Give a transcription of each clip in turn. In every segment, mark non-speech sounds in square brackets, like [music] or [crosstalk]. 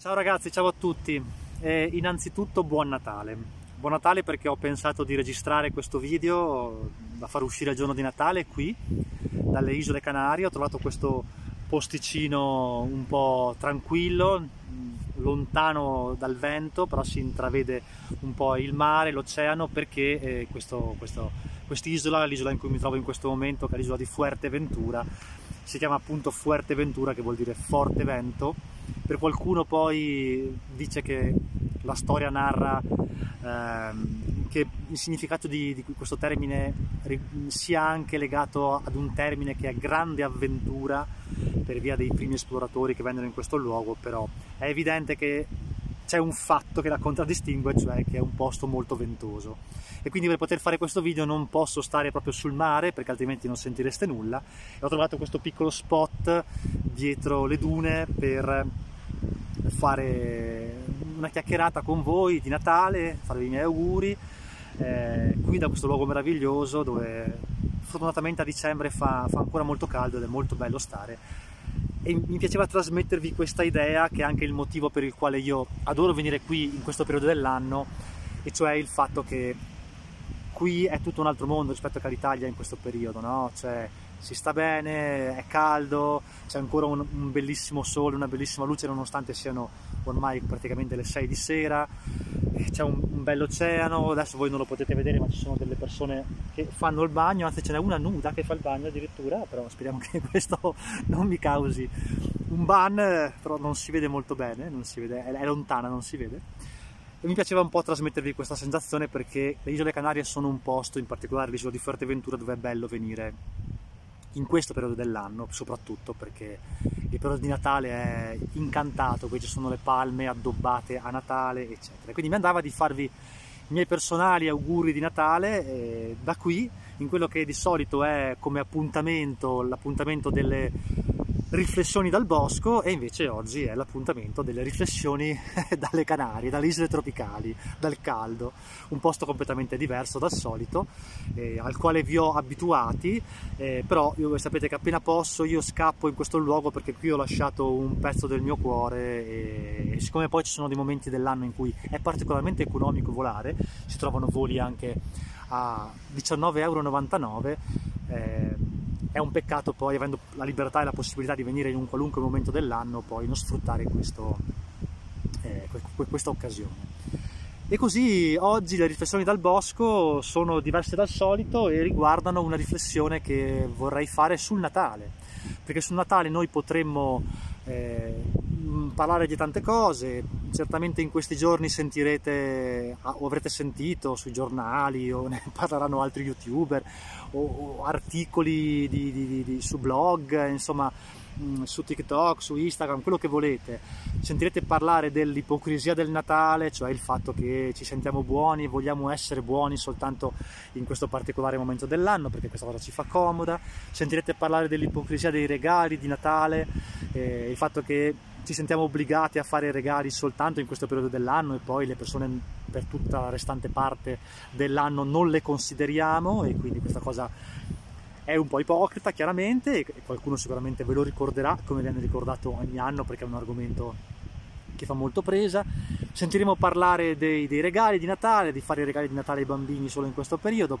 Ciao ragazzi, ciao a tutti. Eh, innanzitutto buon Natale. Buon Natale perché ho pensato di registrare questo video da far uscire il giorno di Natale qui, dalle isole Canarie. Ho trovato questo posticino un po' tranquillo, lontano dal vento, però si intravede un po' il mare, l'oceano, perché eh, questo, questo, quest'isola, l'isola in cui mi trovo in questo momento, che è l'isola di Fuerteventura, si chiama appunto Fuerteventura, che vuol dire forte vento. Per qualcuno poi dice che la storia narra ehm, che il significato di, di, questo termine sia anche legato ad un termine che è grande avventura per via dei primi esploratori che vennero in questo luogo, però è evidente che c'è un fatto che la contraddistingue, cioè che è un posto molto ventoso. E quindi per poter fare questo video non posso stare proprio sul mare, perché altrimenti non sentireste nulla. E ho trovato questo piccolo spot dietro le dune per fare una chiacchierata con voi di Natale, farvi i miei auguri, eh, qui da questo luogo meraviglioso dove fortunatamente a dicembre fa, fa ancora molto caldo ed è molto bello stare e mi piaceva trasmettervi questa idea che è anche il motivo per il quale io adoro venire qui in questo periodo dell'anno e cioè il fatto che qui è tutto un altro mondo rispetto all'Italia in questo periodo, no? Cioè, si sta bene, è caldo, c'è ancora un, un, bellissimo sole, una bellissima luce nonostante siano ormai praticamente le 6 di sera, c'è un, un bell'oceano, adesso voi non lo potete vedere ma ci sono delle persone che fanno il bagno, anzi ce n'è una nuda che fa il bagno addirittura, però speriamo che [laughs] questo non mi causi un ban, però non si vede molto bene, vede, è, è lontana, non si vede. E mi piaceva un po' trasmettervi questa sensazione perché le isole Canarie sono un posto, in particolare l'isola di Fuerteventura, dove è bello venire in questo periodo dell'anno, soprattutto perché il periodo di Natale è incantato, qui ci sono le palme addobbate a Natale, eccetera. Quindi mi andava di farvi i miei personali auguri di Natale eh, da qui, in quello che di solito è come appuntamento, l'appuntamento delle riflessioni dal bosco e invece oggi è l'appuntamento delle riflessioni [laughs] dalle Canarie, dalle isole tropicali, dal caldo, un posto completamente diverso dal solito, eh, al quale vi ho abituati, eh, però io, sapete che appena posso io scappo in questo luogo perché qui ho lasciato un pezzo del mio cuore e, e siccome poi ci sono dei momenti dell'anno in cui è particolarmente economico volare, si trovano voli anche a 19,99 euro, eh, è un peccato poi avendo la libertà e la possibilità di venire in un qualunque momento dell'anno poi non sfruttare questo, eh, questa occasione. E così oggi le riflessioni dal bosco sono diverse dal solito e riguardano una riflessione che vorrei fare sul Natale, perché sul Natale noi potremmo eh, parlare di tante cose, certamente in questi giorni sentirete o avrete sentito sui giornali o ne [laughs] parleranno altri youtuber o, o articoli di, di, di, su blog, insomma mm, su TikTok, su Instagram, quello che volete. Sentirete parlare dell'ipocrisia del Natale, cioè il fatto che ci sentiamo buoni vogliamo essere buoni soltanto in questo particolare momento dell'anno perché questa cosa ci fa comoda. Sentirete parlare dell'ipocrisia dei regali di Natale, eh, il fatto che ci sentiamo obbligati a fare regali soltanto in questo periodo dell'anno e poi le persone per tutta la restante parte dell'anno non le consideriamo e quindi questa cosa è un po' ipocrita chiaramente e qualcuno sicuramente ve lo ricorderà come viene ricordato ogni anno perché è un argomento che fa molto presa. Sentiremo parlare dei, dei, regali di Natale, di fare i regali di Natale ai bambini solo in questo periodo.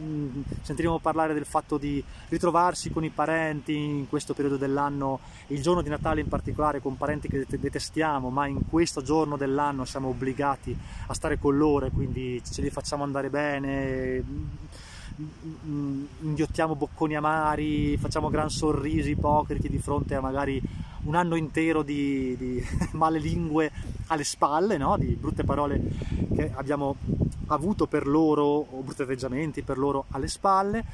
Mm, sentiremo parlare del fatto di ritrovarsi con i parenti in questo periodo dell'anno, il giorno di Natale in particolare, con parenti che detestiamo, ma in questo giorno dell'anno siamo obbligati a stare con loro e quindi ce li facciamo andare bene inghiottiamo bocconi amari, facciamo gran sorrisi ipocriti di fronte a magari un anno intero di, di [laughs] male lingue alle spalle, no? di brutte parole che abbiamo avuto per loro o brutti atteggiamenti per loro alle spalle.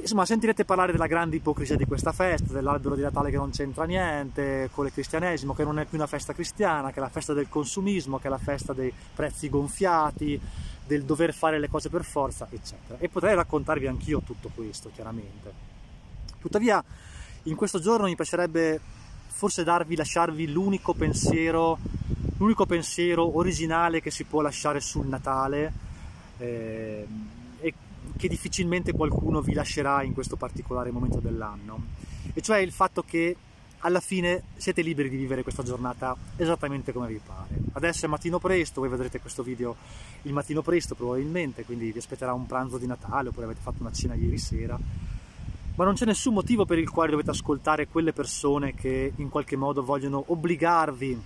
Insomma, sentirete parlare della grande ipocrisia di questa festa, dell'albero di Natale che non c'entra niente con il cristianesimo, che non è più una festa cristiana, che è la festa del consumismo, che è la festa dei prezzi gonfiati, del dover fare le cose per forza, eccetera. E potrei raccontarvi anch'io tutto questo, chiaramente. Tuttavia, in questo giorno mi piacerebbe forse darvi, lasciarvi l'unico pensiero, l'unico pensiero originale che si può lasciare sul Natale eh, e che difficilmente qualcuno vi lascerà in questo particolare momento dell'anno. E cioè il fatto che alla fine siete liberi di vivere questa giornata esattamente come vi pare. Adesso è mattino presto, voi vedrete questo video il mattino presto probabilmente, quindi vi aspetterà un pranzo di Natale oppure avete fatto una cena ieri sera, ma non c'è nessun motivo per il quale dovete ascoltare quelle persone che in qualche modo vogliono obbligarvi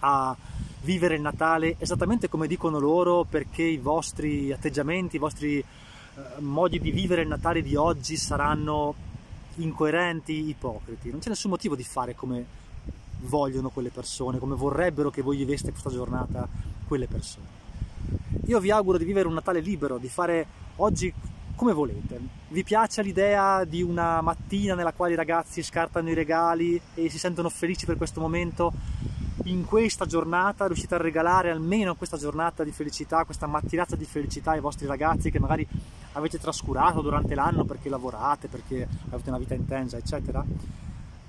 a vivere il Natale esattamente come dicono loro perché i vostri atteggiamenti, i vostri eh, modi di vivere il Natale di oggi saranno incoerenti, ipocriti. Non c'è nessun motivo di fare come vogliono quelle persone, come vorrebbero che voi viveste questa giornata quelle persone. Io vi auguro di vivere un Natale libero, di fare oggi come volete. Vi piace l'idea di una mattina nella quale i ragazzi scartano i regali e si sentono felici per questo momento? in questa giornata riuscite a regalare almeno questa giornata di felicità, questa mattinata di felicità ai vostri ragazzi che magari avete trascurato durante l'anno perché lavorate, perché avete una vita intensa, eccetera.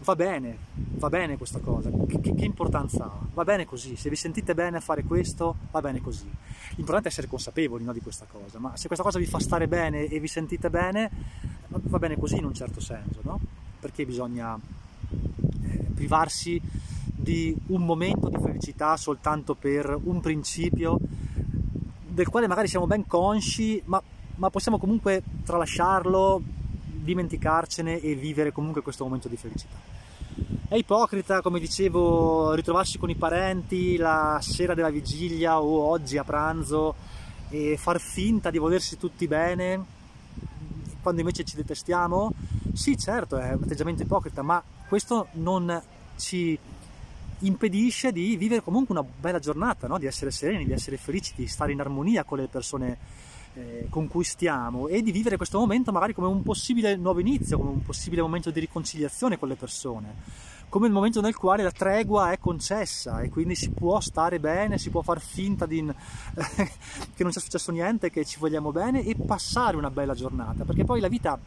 Va bene, va bene questa cosa, che, che, che, importanza ha? Va bene così, se vi sentite bene a fare questo, va bene così. L'importante è essere consapevoli no, di questa cosa, ma se questa cosa vi fa stare bene e vi sentite bene, va bene così in un certo senso, no? Perché bisogna eh, privarsi di un momento di felicità soltanto per un principio del quale magari siamo ben consci, ma, ma possiamo comunque tralasciarlo, dimenticarcene e vivere comunque questo momento di felicità. È ipocrita, come dicevo, ritrovarsi con i parenti la sera della vigilia o oggi a pranzo e far finta di volersi tutti bene quando invece ci detestiamo? Sì, certo, è un atteggiamento ipocrita, ma questo non ci impedisce di vivere comunque una bella giornata, no? di essere sereni, di essere felici, di stare in armonia con le persone eh, con cui stiamo e di vivere questo momento magari come un possibile nuovo inizio, come un possibile momento di riconciliazione con le persone, come il momento nel quale la tregua è concessa e quindi si può stare bene, si può far finta di, [laughs] che non sia successo niente, che ci vogliamo bene e passare una bella giornata, perché poi la vita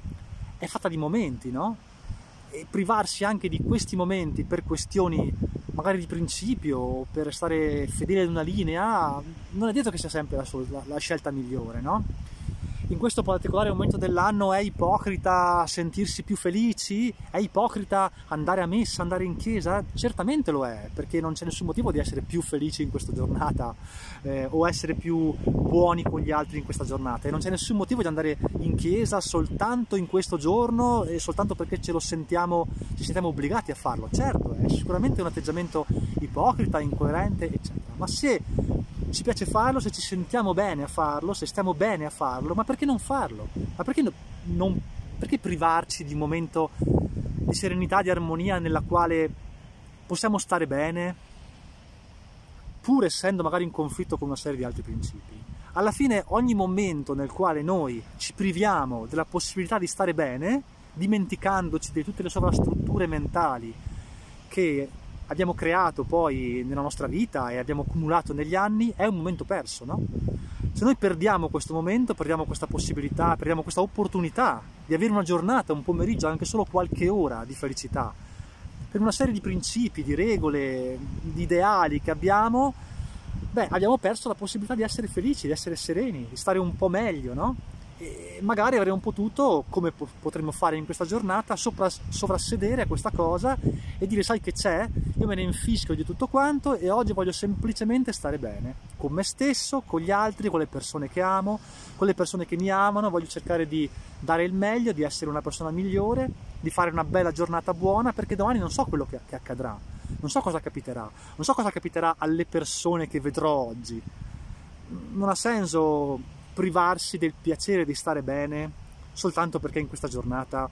è fatta di momenti, no? E privarsi anche di questi momenti per questioni magari di principio, per stare fedele ad una linea, non è detto che sia sempre la, la, la scelta migliore, no? In questo particolare momento dell'anno è ipocrita sentirsi più felici? È ipocrita andare a messa, andare in chiesa? Certamente lo è, perché non c'è nessun motivo di essere più felici in questa giornata eh, o essere più buoni con gli altri in questa giornata e non c'è nessun motivo di andare in chiesa soltanto in questo giorno e soltanto perché ce lo sentiamo, ci sentiamo obbligati a farlo. Certo, è sicuramente un atteggiamento ipocrita, incoerente, eccetera, ma se ci piace farlo, se ci sentiamo bene a farlo, se stiamo bene a farlo, ma perché non farlo? Ma perché, non, perché privarci di un momento di serenità, di armonia nella quale possiamo stare bene, pur essendo magari in conflitto con una serie di altri principi? Alla fine ogni momento nel quale noi ci priviamo della possibilità di stare bene, dimenticandoci di tutte le sovrastrutture mentali che abbiamo creato poi nella nostra vita e abbiamo accumulato negli anni è un momento perso, no? Se noi perdiamo questo momento, perdiamo questa possibilità, perdiamo questa opportunità di avere una giornata, un pomeriggio, anche solo qualche ora di felicità, per una serie di principi, di regole, di ideali che abbiamo, beh, abbiamo perso la possibilità di essere felici, di essere sereni, di stare un po' meglio, no? E magari avremmo potuto, come potremmo fare in questa giornata, sopra, sovrassedere a questa cosa e dire sai che c'è, io me ne infischio di tutto quanto e oggi voglio semplicemente stare bene. Con me stesso, con gli altri, con le persone che amo, con le persone che mi amano, voglio cercare di dare il meglio, di essere una persona migliore, di fare una bella giornata buona perché domani non so quello che, che accadrà, non so cosa capiterà, non so cosa capiterà alle persone che vedrò oggi. Non ha senso privarsi del piacere di stare bene soltanto perché in questa giornata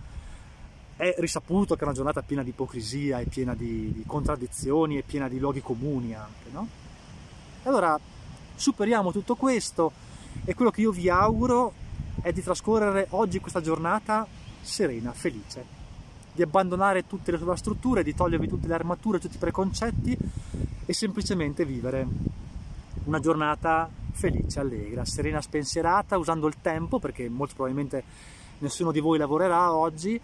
è risaputo che è una giornata piena di ipocrisia, è piena di, di contraddizioni, è piena di luoghi comuni anche, no? Allora superiamo tutto questo e quello che io vi auguro è di trascorrere oggi questa giornata serena, felice, di abbandonare tutte le sovrastrutture, di togliervi tutte le armature, tutti i preconcetti e semplicemente vivere una giornata felice, allegra, serena, spensierata, usando il tempo, perché molto probabilmente nessuno di voi lavorerà oggi,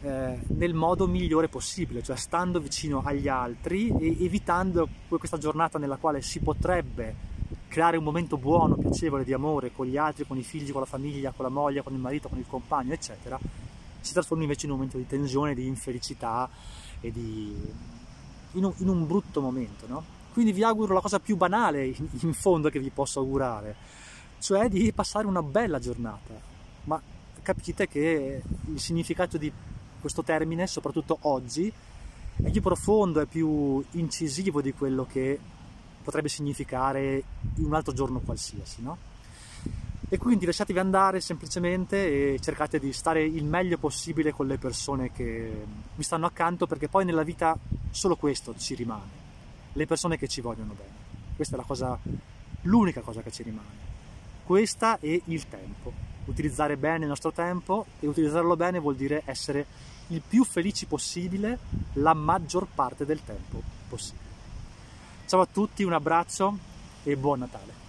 eh, nel modo migliore possibile, cioè stando vicino agli altri e evitando questa giornata nella quale si potrebbe creare un momento buono, piacevole di amore con gli altri, con i figli, con la famiglia, con la moglie, con il marito, con il compagno, eccetera, si trasforma invece in un momento di tensione, di infelicità e di, in, un, in un brutto momento, no? Quindi vi auguro la cosa più banale in, fondo che vi posso augurare, cioè di passare una bella giornata. Ma capite che il significato di questo termine, soprattutto oggi, è più profondo, è più incisivo di quello che potrebbe significare un altro giorno qualsiasi, no? E quindi lasciatevi andare semplicemente e cercate di stare il meglio possibile con le persone che vi stanno accanto perché poi nella vita solo questo ci rimane, le persone che ci vogliono bene. Questa è la cosa, l'unica cosa che ci rimane. Questa e il tempo. Utilizzare bene il nostro tempo e utilizzarlo bene vuol dire essere il più felici possibile la maggior parte del tempo possibile. Ciao a tutti, un abbraccio e buon Natale.